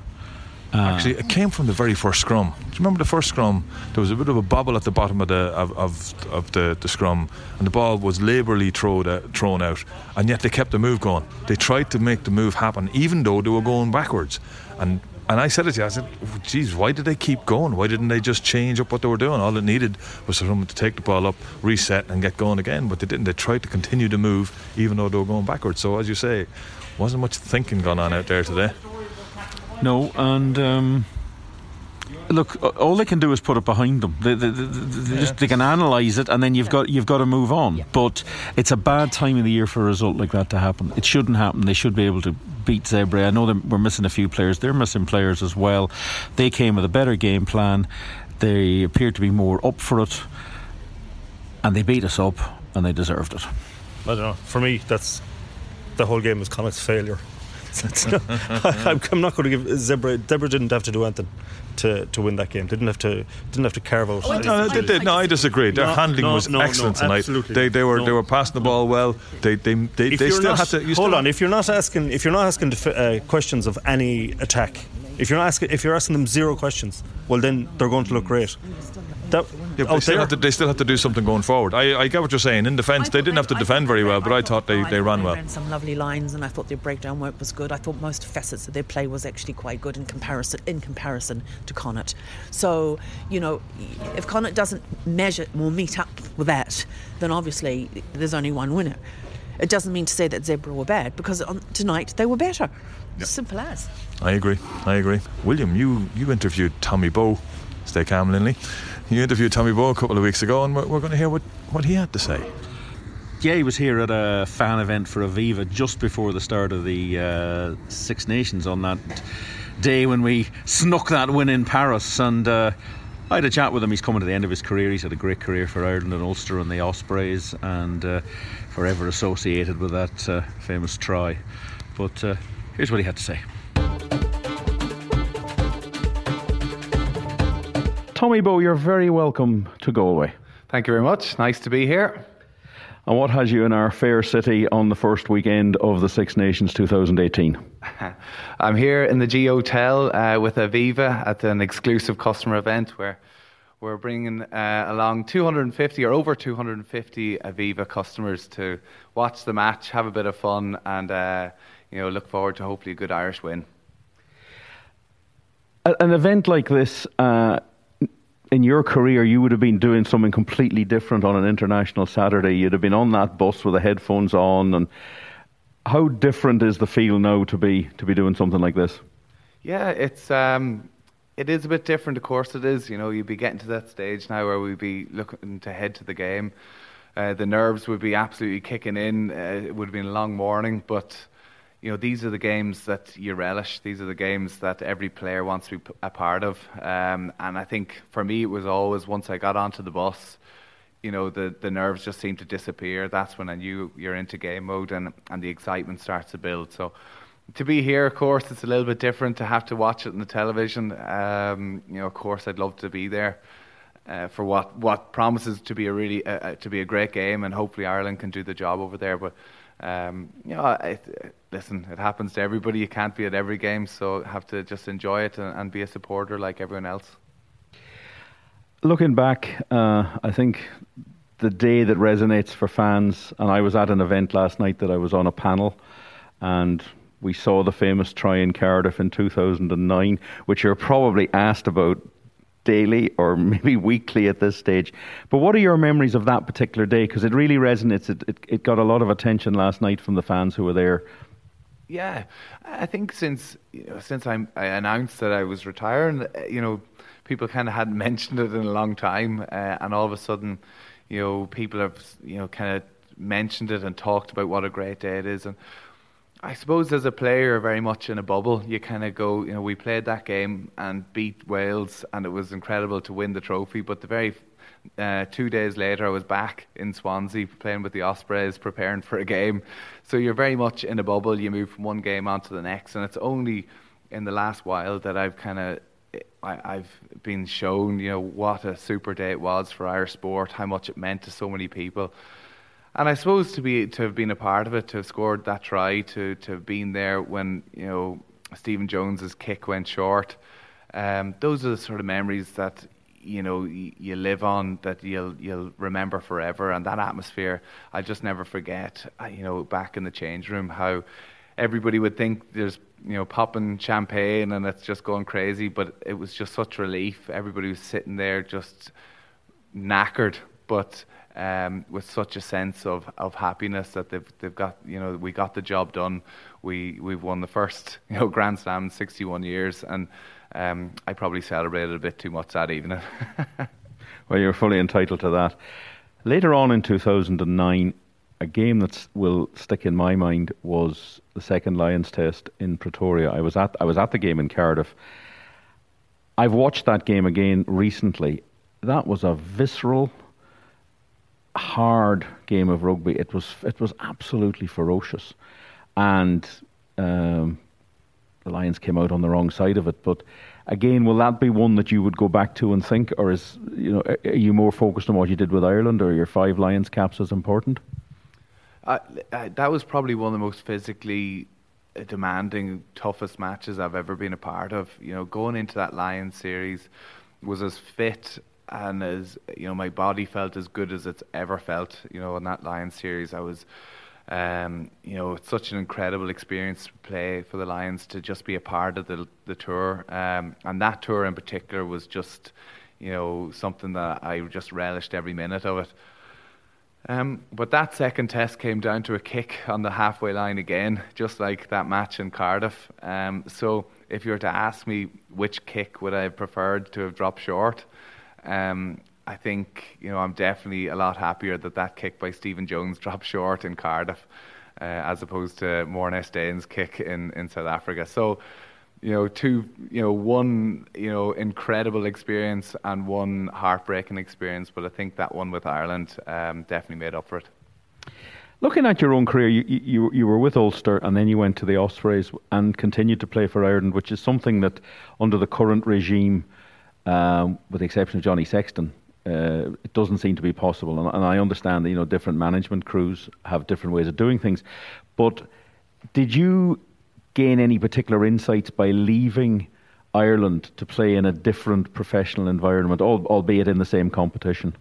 Uh, Actually, it came from the very first scrum. Do you remember the first scrum? There was a bit of a bobble at the bottom of the of, of, of the, the scrum, and the ball was labourally thrown out, thrown out, and yet they kept the move going. They tried to make the move happen, even though they were going backwards. And and I said it to you. I said, "Geez, why did they keep going? Why didn't they just change up what they were doing? All it needed was for someone to take the ball up, reset, and get going again. But they didn't. They tried to continue to move, even though they were going backwards. So, as you say, wasn't much thinking going on out there today. No, and um, look, all they can do is put it behind them. They, they, they, they, just, they can analyse it, and then you've got you've got to move on. But it's a bad time of the year for a result like that to happen. It shouldn't happen. They should be able to beat Zebre. I know that we're missing a few players. They're missing players as well. They came with a better game plan. They appeared to be more up for it, and they beat us up, and they deserved it. I don't know. For me, that's the whole game was Connacht's failure. [LAUGHS] [LAUGHS] I'm, I'm not going to give Zebre. Zebre didn't have to do anything to, to win that game. They didn't have to didn't have to carve out. No, they did. No, I disagree. Their No, handling no, was no, no, excellent tonight. absolutely. They they were No. they were passing the ball well. They they they, if they you're still not, have to. You hold on. If you're not asking, if you're not asking def- uh, questions of any attack, if you're not asking, if you're asking them zero questions, well then they're going to look great. That, Yeah, they, out still there, have to, they still have to do something going forward. I, I get what you're saying. In defence, they didn't have to defend very well, but I thought they, they ran well. ran some lovely lines, and I thought their breakdown work was good. I thought most facets of their play was actually quite good in comparison in comparison to Connacht. So you know, if Connacht doesn't measure or meet up with that, then obviously there's only one winner. it doesn't mean to say that Zebre were bad because on, tonight they were better. Yep. Simple as. I agree. I agree. William, you, you interviewed Tommy Bowe. Stay calm, Linley. You interviewed Tommy Bowe a couple of weeks ago, and we're, we're going to hear what, what he had to say. Yeah, he was here at a fan event for Aviva just before the start of the uh, Six Nations on that day when we snuck that win in Paris. And uh, I had a chat with him. He's coming to the end of his career. He's had a great career for Ireland and Ulster and the Ospreys, and uh, forever associated with that uh, famous try. But uh, here's what he had to say. Tommy Bowe, you're very welcome to Galway. Thank you very much. Nice to be here. And what has you in our fair city on the first weekend of the Six Nations 2018? [LAUGHS] I'm here in the G Hotel uh, with Aviva at an exclusive customer event where we're bringing uh, along 250 or over 250 Aviva customers to watch the match, have a bit of fun, and uh, you know look forward to hopefully a good Irish win. An event like this uh, in your career, you would have been doing something completely different on an international Saturday. You'd have been on that bus with the headphones on, and how different is the feel now to be to be doing something like this? Yeah, it's um, it is a bit different. Of course, it is. You know, you'd be getting to that stage now where we'd be looking to head to the game. Uh, the nerves would be absolutely kicking in. Uh, it would have been a long morning, but you know, these are the games that you relish. These are the games that every player wants to be a part of. Um, and I think for me, it was always once I got onto the bus, you know, the, the nerves just seemed to disappear. That's when I knew you're into game mode and, and the excitement starts to build. So to be here, of course, it's a little bit different to have to watch it on the television. Um, you know, of course, I'd love to be there. Uh, for what, what promises to be a really uh, uh to be a great game, and hopefully Ireland can do the job over there. But um, you know, listen, it happens to everybody. You can't be at every game, so have to just enjoy it and, and be a supporter like everyone else. Looking back, uh, I think the day that resonates for fans, and I was at an event last night that I was on a panel, and we saw the famous try in Cardiff in 2009, which you're probably asked about daily or [LAUGHS] maybe weekly at this stage. But what are your memories of that particular day? Because it really resonates. It, it, it, got a lot of attention last night from the fans who were there. Yeah, I think since you know, since I, I announced that I was retiring, you know, people kind of hadn't [LAUGHS] mentioned it in a long time, uh, and all of a sudden, you know, people have you know kind of mentioned it and talked about what a great day it is, and I suppose as a player, very much in a bubble, you kind of go, you know, we played that game and beat Wales, and it was incredible to win the trophy. But the very uh, two days later, I was back in Swansea playing with the Ospreys, preparing for a game. So you're very much in a bubble. You move from one game on to the next, and it's only in the last while that I've kind of I've been shown, you know, what a super day it was for Irish sport, how much it meant to so many people. And I suppose to be to have been a part of it, to have scored that try, to to have been there when you know Stephen Jones's kick went short, um, those are the sort of memories that you know you, live on, that you'll you'll remember forever. And that atmosphere, I just never forget. You know, back in the change room, how everybody would think there's you know popping champagne and it's just going crazy, but it was just such relief. Everybody was sitting there just knackered, but um, with such a sense of, of happiness that they've they've got you know we got the job done. We we've won the first [LAUGHS] you know Grand Slam in 61 years, and um, I probably celebrated a bit too much that evening. [LAUGHS] well, you're fully entitled to that. Later on in 2009, a game that will stick in my mind was the second Lions Test in Pretoria. I was at I was at the game in Cardiff. I've watched that game again recently. That was a visceral hard game of rugby. It was it was absolutely ferocious, and um, the Lions came out on the wrong side of it. But again, will that be one that you would go back to and think, or is you know are you more focused on what you did with Ireland, or your five Lions caps as important? Uh, that was probably one of the most physically demanding, toughest matches I've ever been a part of. You know, going into that Lions series was as fit and as you know, my body felt as good as it's ever felt. You know, in that Lions series, I was. Um, you know, it's such an incredible experience to play for the Lions to just be a part of the the tour, um, and that tour in particular was just, you know, something that I just relished every minute of it. Um, but that second test came down to a kick on the halfway line again, just like that match in Cardiff. Um, so if you were to ask me which kick would I have preferred to have dropped short, um, I think you know I'm definitely a lot happier that that kick by Stephen Jones [LAUGHS] dropped short in Cardiff, uh, as opposed to Morné Steyn's kick in, in South Africa. So you know, two, you know, one, you know, incredible experience and one heartbreaking experience. But I think that one with Ireland um, definitely made up for it. Looking at your own career, you, you, you were with Ulster and then you went to the Ospreys and continued to play for Ireland, which is something that under the current regime, um, with the exception of Johnny Sexton, uh, it doesn't seem to be possible. And, and I understand that you know different management crews have different ways of doing things, but did you gain any particular insights by leaving Ireland to play in a different professional environment, albeit in the same competition?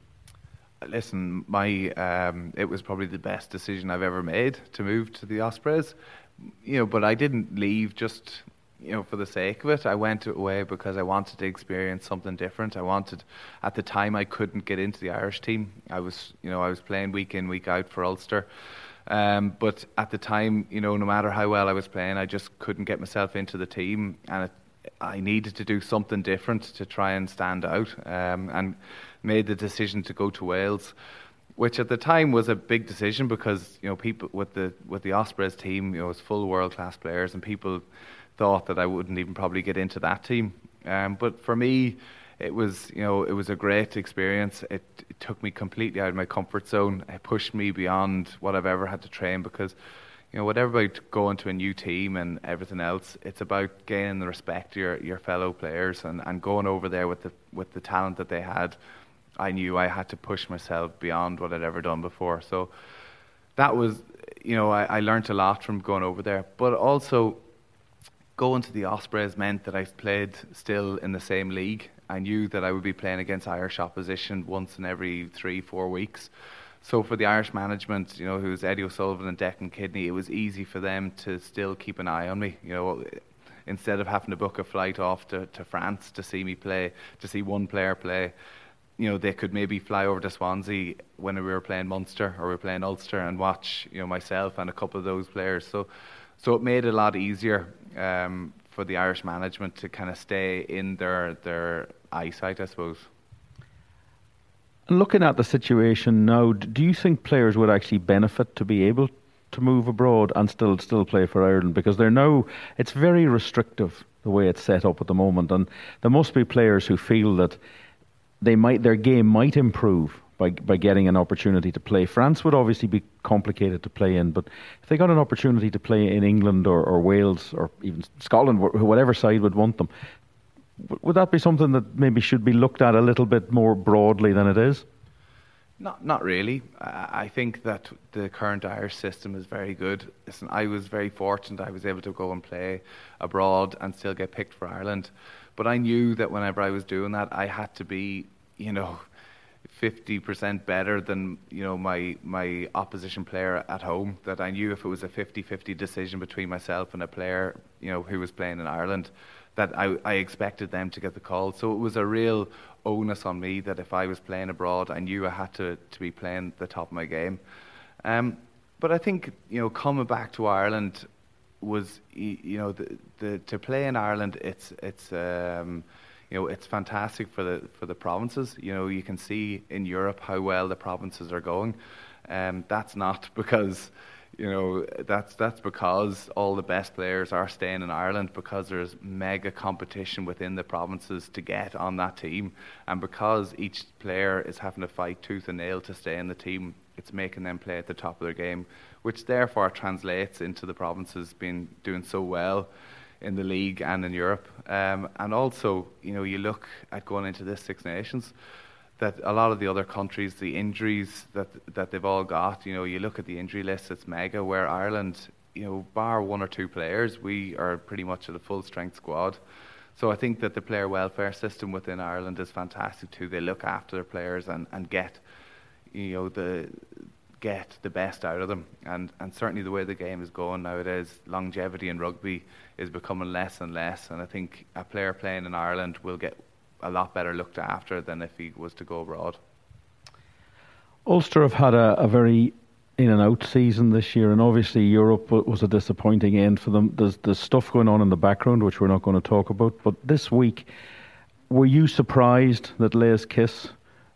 Listen, my um, it was probably the best decision I've ever made to move to the Ospreys. You know, but I didn't leave just you know for the sake of it. I went away because I wanted to experience something different. I wanted, at the time, I couldn't get into the Irish team. I was, you know, I was playing week in, week out for Ulster. Um, but at the time, you know, no matter how well I was playing, I just couldn't get myself into the team, and it, I needed to do something different to try and stand out. Um, and made the decision to go to Wales, which at the time was a big decision because you know people with the with the Ospreys team, you know, it was full world class players, and people thought that I wouldn't even probably get into that team. Um, but for me, it was you know it was a great experience. It, it, took me completely out of my comfort zone. It pushed me beyond what I've ever had to train because you know whatever about going to a new team and everything else, it's about gaining the respect of your your fellow players and, and going over there with the with the talent that they had. I knew I had to push myself beyond what I'd ever done before. So that was you know I, I learned a lot from going over there, but also going to the Ospreys meant that I played still in the same league I knew that I would be playing against Irish opposition once in every three, four weeks. So for the Irish management, you know, who was Eddie O'Sullivan and Declan Kidney, it was easy for them to still keep an eye on me. You know, instead of having to book a flight off to, to France to see me play, to see one player play, you know, they could maybe fly over to Swansea when we were playing Munster or we were playing Ulster and watch, you know, myself and a couple of those players. So, so it made it a lot easier um, for the Irish management to kind of stay in their their eyesight, I suppose. Looking at the situation now, do you think players would actually benefit to be able to move abroad and still still play for Ireland? Because they're now it's very restrictive the way it's set up at the moment, and there must be players who feel that they might their game might improve by by getting an opportunity to play. France would obviously be complicated to play in, but if they got an opportunity to play in England or, or Wales or even Scotland, whatever side would want them, would that be something that maybe should be looked at a little bit more broadly than it is? Not, not really. I think that the current Irish system is very good. Listen, I was very fortunate. I was able to go and play abroad and still get picked for Ireland. But I knew that whenever I was doing that, I had to be, you know, 50% better than you know my my opposition player at home that I knew if it was a 50-50 decision between myself and a player you know who was playing in Ireland that I, I expected them to get the call. So it was a real onus on me that if I was playing abroad I knew I had to, to be playing the top of my game. Um, but I think you know coming back to Ireland was you know the, the to play in Ireland it's it's um, you know, it's fantastic for the for the provinces. You know, you can see in Europe how well the provinces are going. Um, that's not [LAUGHS] because, you know, that's that's because all the best players are staying in Ireland because there's mega competition within the provinces to get on that team, and because each player is having to fight tooth and nail to stay in the team, it's making them play at the top of their game, which therefore translates into the provinces being doing so well in the league and in Europe. Um, and also, you know, you look at going into this Six Nations, that a lot of the other countries, the injuries that that they've all got, you know, you look at the injury list, it's mega. Where Ireland, you know, bar one or two players, we are pretty much at a full strength squad. So I think that the player welfare system within Ireland is fantastic too. They look after their players and, and get, you know, the get the best out of them. And, and certainly the way the game is going nowadays, longevity in rugby is becoming less and less. And I think a player playing in Ireland will get a lot better looked after than if he was to go abroad. Ulster have had a, a very in and out season this year, and obviously Europe was a disappointing end for them. There's, there's stuff going on in the background which we're not going to talk about. But this week, were you surprised that Les Kiss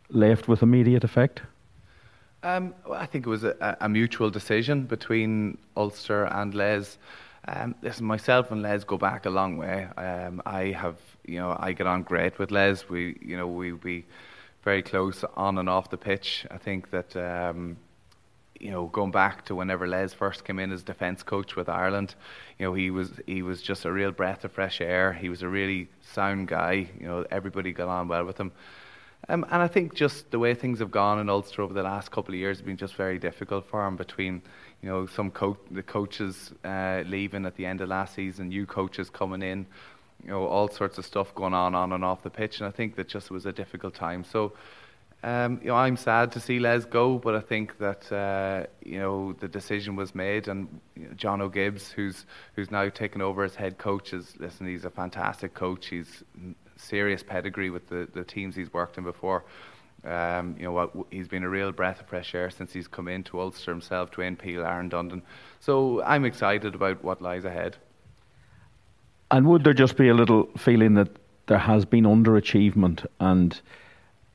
left with immediate effect? Um, I think it was a, a, mutual decision between Ulster and Les. Um, listen, myself and Les go back a long way. Um, I have, you know, I get on great with Les. We, you know, we be very close on and off the pitch. I think that um, you know, going back to whenever Les first came in as defence coach with Ireland, you know, he was he was just a real breath of fresh air. He was a really sound guy. You know, everybody got on well with him. Um, and I think just the way things have gone in Ulster over the last couple of years has been just very difficult for him. Between you know some co- the coaches uh, leaving at the end of last season, new coaches coming in, you know, all sorts of stuff going on on and off the pitch. And I think that just was a difficult time. So um, you know, I'm sad to see Les go, but I think that uh, you know the decision was made, and you know, Jono Gibbes, who's who's now taken over as head coach, is listen. He's a fantastic coach. He's serious pedigree with the, the teams he's worked in before. Um, you know? He's been a real breath of fresh air since he's come into Ulster himself, Dwayne Peel, Aaron Dundon. So I'm excited about what lies ahead. And would there just be a little feeling that there has been underachievement and?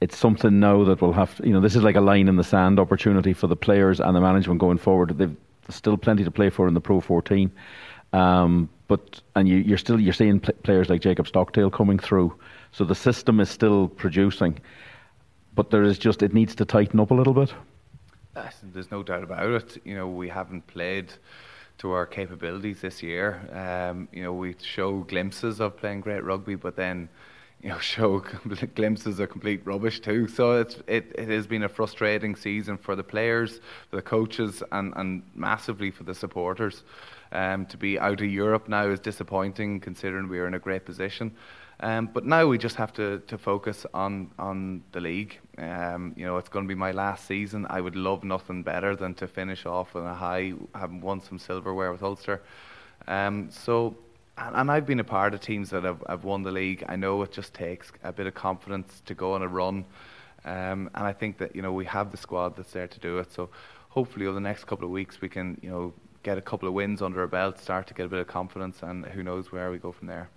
it's something now that will have to, you know, this is like a line in the sand opportunity for the players and the management going forward. They've still plenty to play for in the Pro 14. Um, but and you, are still you're seeing pl- players like Jacob Stockdale coming through, so the system is still producing, but there is just it needs to tighten up a little bit. There's no doubt about it. You know, we haven't played to our capabilities this year. Um, you know, we show glimpses of playing great rugby, but then you know, [LAUGHS] show glimpses of complete rubbish too. So it's, it, it has been a frustrating season for the players, for the coaches, and, and massively for the supporters. Um, to be out of Europe now is disappointing considering we are in a great position. Um, but now we just have to, to focus on, on the league. Um, you know, it's going to be my last season. I would love nothing better than to finish off on a high, having won some silverware with Ulster. Um, so and, and, I've been a part of teams that have, have won the league. I know it just takes a bit of confidence to go on a run, um, and I think that you know we have the squad that's there to do it. So hopefully over the next couple of weeks we can you know get a couple of wins under our belt, start to get a bit of confidence, and who knows where we go from there.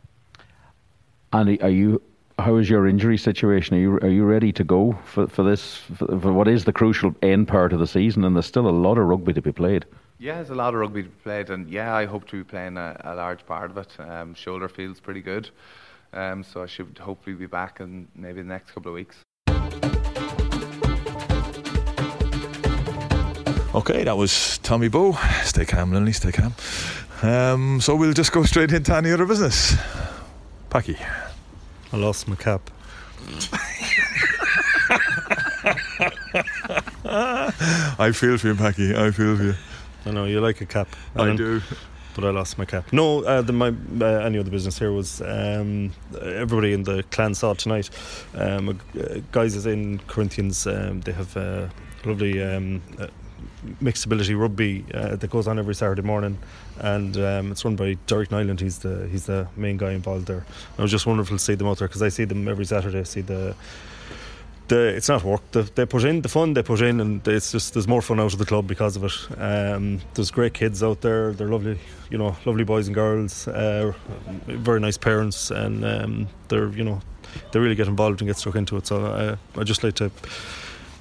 Andy, are you? How is your injury situation? Are you are you ready to go for for this for, for what is the crucial end part of the season? And there's still a lot of rugby to be played. Yeah, there's a lot of rugby to be played, and yeah, I hope to be playing a, a large part of it. Um, shoulder feels pretty good, um, so I should hopefully be back in maybe the next couple of weeks. Okay, that was Tommy Bowe. Stay calm, Lily, stay calm. Um, so we'll just go straight into any other business. Packy. I lost my cap. [LAUGHS] I feel for you, Packy. I feel for you. I know you like a cap. I do. But I lost my cap. No, uh, the, my uh, any other business here was um, everybody in the clan saw tonight. Um, uh, guys is in Corinthians. Um, they have uh, lovely um, uh, mixed ability rugby uh, that goes on every Saturday morning, and um, it's run by Derek Nyland. He's the he's the main guy involved there. it was just wonderful to see them out there because I see them every Saturday. I see the the, it's not work. The, they put in the fun they put in, and it's just there's more fun out of the club because of it. Um, there's great kids out there. They're lovely, you know, lovely boys and girls. Uh, very nice parents, and um, they're you know they really get involved and get stuck into it. So uh, I just like to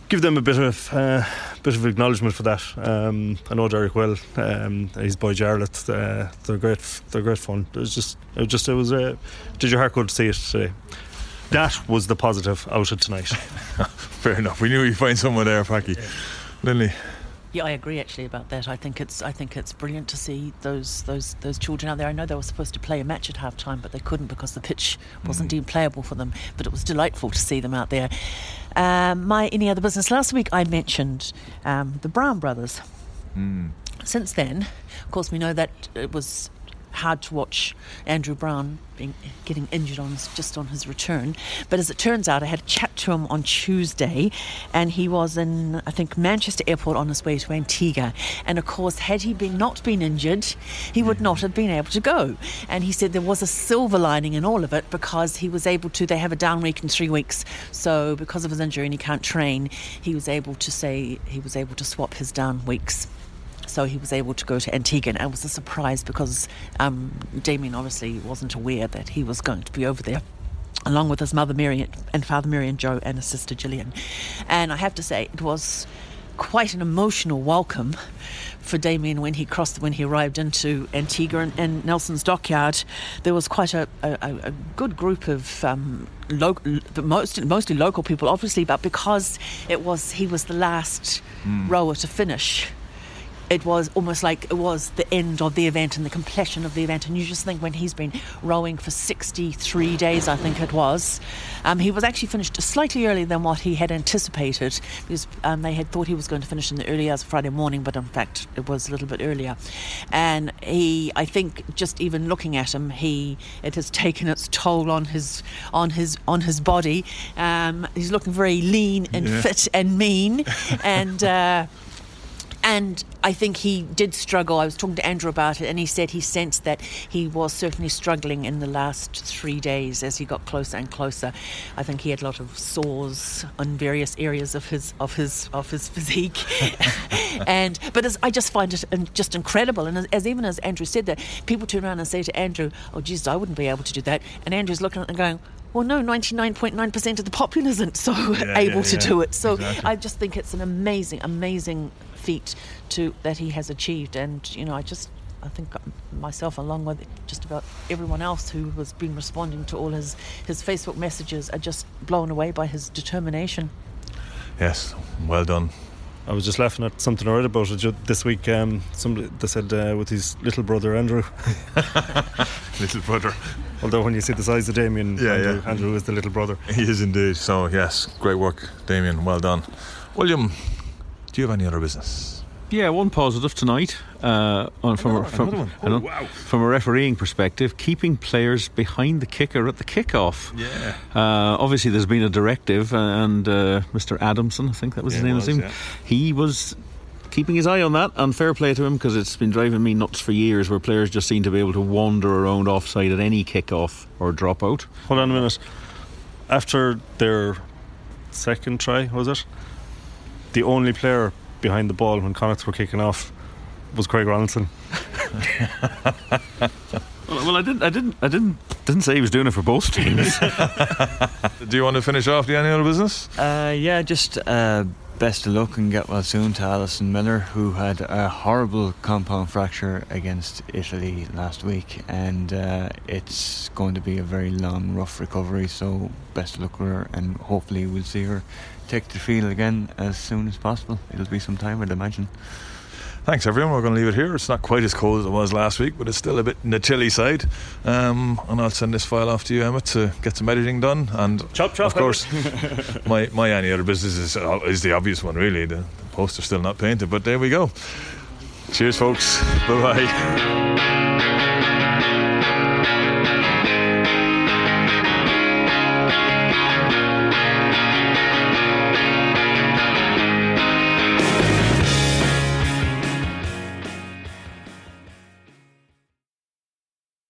give them a bit of uh, bit of acknowledgement for that. Um, I know Derek well. Um, his boy Jarlath. Uh, they're great. They're great fun. It was just it was just it was. Uh, did your heart go to see it today? that was the positive out of tonight. [LAUGHS] Fair enough. We knew we'd find someone there, Packy. Yeah. Lindley. Yeah, I agree actually about that. I think it's I think it's brilliant to see those those those children out there. I know they were supposed to play a match at half time, but they couldn't because the pitch wasn't mm. deemed playable for them. But it was delightful to see them out there. Um, my any other business last week I mentioned um, the Browne brothers. Mm. Since then, of course, we know that it was hard to watch Andrew Browne being, getting injured on just on his return. But as it turns out, I had a chat to him on Tuesday, and he was in I think Manchester Airport on his way to Antigua. And of course, had he been not been injured, he would not have been able to go. And he said there was a silver lining in all of it because he was able to. They have a down week in three weeks, so because of his injury and he can't train, he was able to say he was able to swap his down weeks so he was able to go to Antigua. And it was a surprise because um, Damien obviously wasn't aware that he was going to be over there. Along with his mother Mary and father Mary and Joe and his sister Gillian. And I have to say, it was quite an emotional welcome for Damien when he crossed when he arrived into Antigua and, and Nelson's dockyard. There was quite a, a, a good group of um, lo- most, mostly local people, obviously, but because it was he was the last mm. rower to finish it was almost like it was the end of the event and the completion of the event. And you just think when he's been rowing for 63 days, I think it was, um, he was actually finished slightly earlier than what he had anticipated because um, they had thought he was going to finish in the early hours of Friday morning, but in fact it was a little bit earlier. And he, I think, just even looking at him, he it has taken its toll on his on his on his body. Um, he's looking very lean and yeah. fit and mean, and. Uh, and I think he did struggle. I was talking to Andrew about it, and he said he sensed that he was certainly struggling in the last three days as he got closer and closer. I think he had a lot of sores on various areas of his of his of his [LAUGHS] physique, [LAUGHS] and but I just find it just incredible. And as, as, even as Andrew said that, people turn around and say to Andrew, "Oh, Jesus, I wouldn't be able to do that," and Andrew's looking at and going. Well, no, 99.9% of the populace isn't so yeah, [LAUGHS] able yeah, to do it. So exactly. I just think it's an amazing, amazing feat to that he has achieved. And you know, I just I think myself, along with just about everyone else who has been responding to all his his Facebook messages, are just blown away by his determination. Yes, well done. I was just laughing at something I read about it this week. Um, somebody they said uh, with his little brother Andrew. [LAUGHS] little brother. Although when you see the size of Damien, yeah, Andrew, yeah. Andrew is the little brother. He is indeed. So yes, great work, Damien. Well done, William. Do you have any other business? Yeah, one positive tonight uh, on, from, another, from, another oh, wow. from a refereeing perspective, keeping players behind the kicker at the kickoff. Yeah. Uh, obviously, there's been a directive, uh, and uh, Mr. Adamson, I think that was yeah, his name, was, yeah. he was keeping his eye on that, and fair play to him because it's been driving me nuts for years where players just seem to be able to wander around offside at any kickoff or drop out. Hold on a minute. After their second try, was it? the only player behind the ball when Connacht were kicking off was Craig Ronaldson. [LAUGHS] well, well, I didn't, I didn't, I didn't, didn't say he was doing it for both teams. [LAUGHS] Do you want to finish off the annual business? Uh, yeah, just uh, best of luck and get well soon to Alison Miller, who had a horrible compound fracture against Italy last week, and uh, it's going to be a very long, rough recovery. So best of luck with her, and hopefully we'll see her take the field again as soon as possible. It'll be some time, I'd imagine. Thanks, everyone. We're going to leave it here. It's not quite as cold as it was last week, but it's still a bit in the chilly side. Um, and I'll send this file off to you, Emma, to get some editing done. And chop, chop, of course, [LAUGHS] my my any other business is, uh, is the obvious one, really. The, the poster's still not painted, but there we go. Cheers, folks. Bye bye.